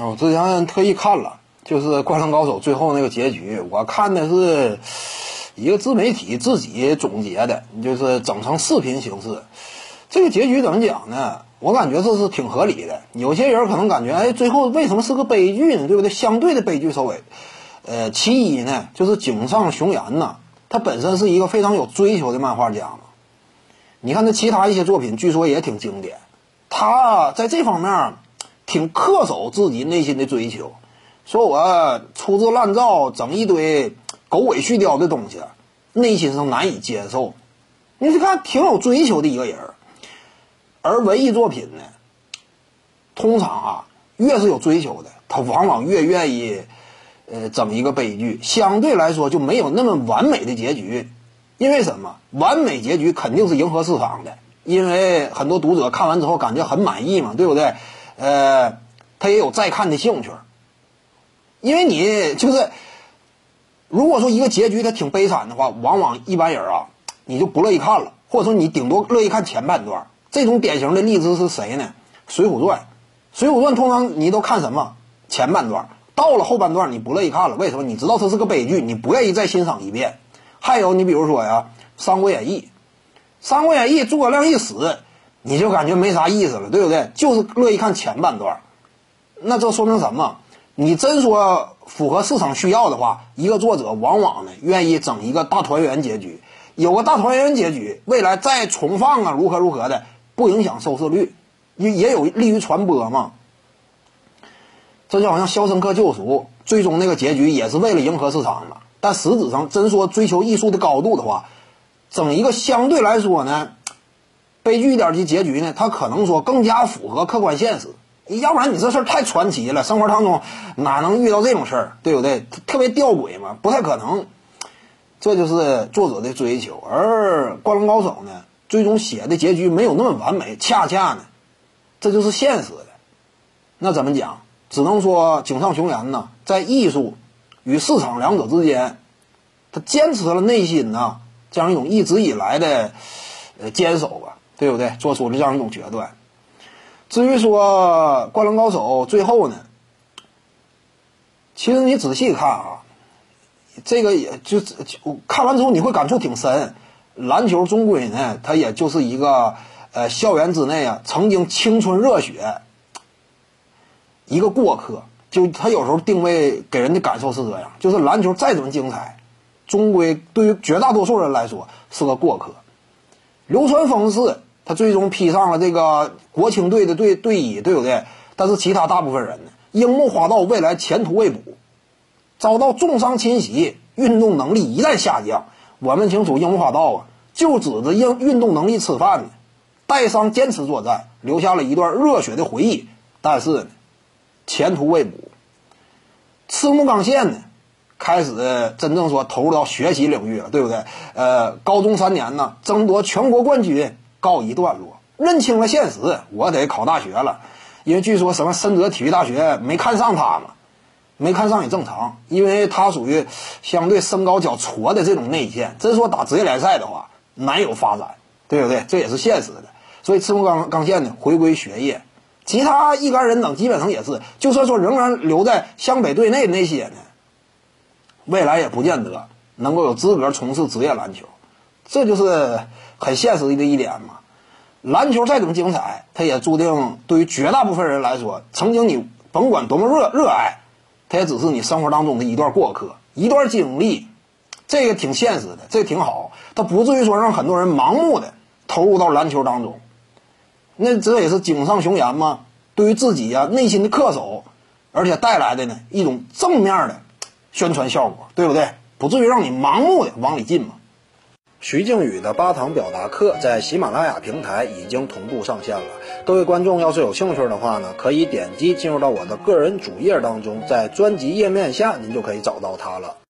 我之前特意看了，就是《灌篮高手》最后那个结局，我看的是一个自媒体自己总结的，就是整成视频形式。这个结局怎么讲呢？我感觉这是挺合理的。有些人可能感觉，哎，最后为什么是个悲剧呢？对不对？相对的悲剧收尾。呃，其一呢，就是井上雄彦呐，他本身是一个非常有追求的漫画家。你看他其他一些作品，据说也挺经典。他在这方面挺恪守自己内心的追求，说我粗制滥造，整一堆狗尾续貂的东西，内心上难以接受。你是看挺有追求的一个人。而文艺作品呢，通常啊，越是有追求的，他往往越愿意，呃，整一个悲剧，相对来说就没有那么完美的结局。因为什么？完美结局肯定是迎合市场的，因为很多读者看完之后感觉很满意嘛，对不对？呃，他也有再看的兴趣。因为你就是，如果说一个结局他挺悲惨的话，往往一般人啊，你就不乐意看了，或者说你顶多乐意看前半段。这种典型的例子是谁呢？《水浒传》，《水浒传》通常你都看什么？前半段，到了后半段你不乐意看了，为什么？你知道它是个悲剧，你不愿意再欣赏一遍。还有你比如说呀，《三国演义》，《三国演义》诸葛亮一死，你就感觉没啥意思了，对不对？就是乐意看前半段。那这说明什么？你真说符合市场需要的话，一个作者往往呢愿意整一个大团圆结局，有个大团圆结局，未来再重放啊，如何如何的。不影响收视率，也也有利于传播嘛。这就好像《肖申克救赎》最终那个结局也是为了迎合市场嘛。但实质上，真说追求艺术的高度的话，整一个相对来说呢悲剧一点的结局呢，它可能说更加符合客观现实。要不然你这事儿太传奇了，生活当中哪能遇到这种事儿，对不对？特别吊诡嘛，不太可能。这就是作者的追求，而《灌篮高手》呢？最终写的结局没有那么完美，恰恰呢，这就是现实的。那怎么讲？只能说井上雄彦呢，在艺术与市场两者之间，他坚持了内心呢这样一种一直以来的呃坚守吧，对不对？做出了这样一种决断。至于说《灌篮高手》最后呢，其实你仔细看啊，这个也就是看完之后你会感触挺深。篮球终归呢，它也就是一个呃校园之内啊，曾经青春热血一个过客。就他有时候定位给人的感受是这样，就是篮球再怎么精彩，终归对于绝大多数人来说是个过客。流川枫是，他最终披上了这个国青队的队队衣，对不对？但是其他大部分人呢，樱木花道未来前途未卜，遭到重伤侵袭，运动能力一旦下降。我们清楚，樱木花道啊，就指着运运动能力吃饭呢，带伤坚持作战，留下了一段热血的回忆。但是呢，前途未卜。赤木刚宪呢，开始真正说投入到学习领域了，对不对？呃，高中三年呢，争夺全国冠军告一段落，认清了现实，我得考大学了，因为据说什么深泽体育大学没看上他嘛。没看上也正常，因为他属于相对身高较矬的这种内线。真说打职业联赛的话，难有发展，对不对？这也是现实的。所以赤木刚刚宪呢回归学业，其他一干人等基本上也是，就算说仍然留在湘北队内那些呢，未来也不见得能够有资格从事职业篮球。这就是很现实的一点嘛。篮球再怎么精彩，它也注定对于绝大部分人来说，曾经你甭管多么热热爱。它也只是你生活当中的一段过客，一段经历，这个挺现实的，这挺好。它不至于说让很多人盲目的投入到篮球当中。那这也是井上雄彦嘛，对于自己呀内心的恪守，而且带来的呢一种正面的宣传效果，对不对？不至于让你盲目的往里进嘛。徐静宇的八堂表达课在喜马拉雅平台已经同步上线了。各位观众要是有兴趣的话呢，可以点击进入到我的个人主页当中，在专辑页面下您就可以找到它了。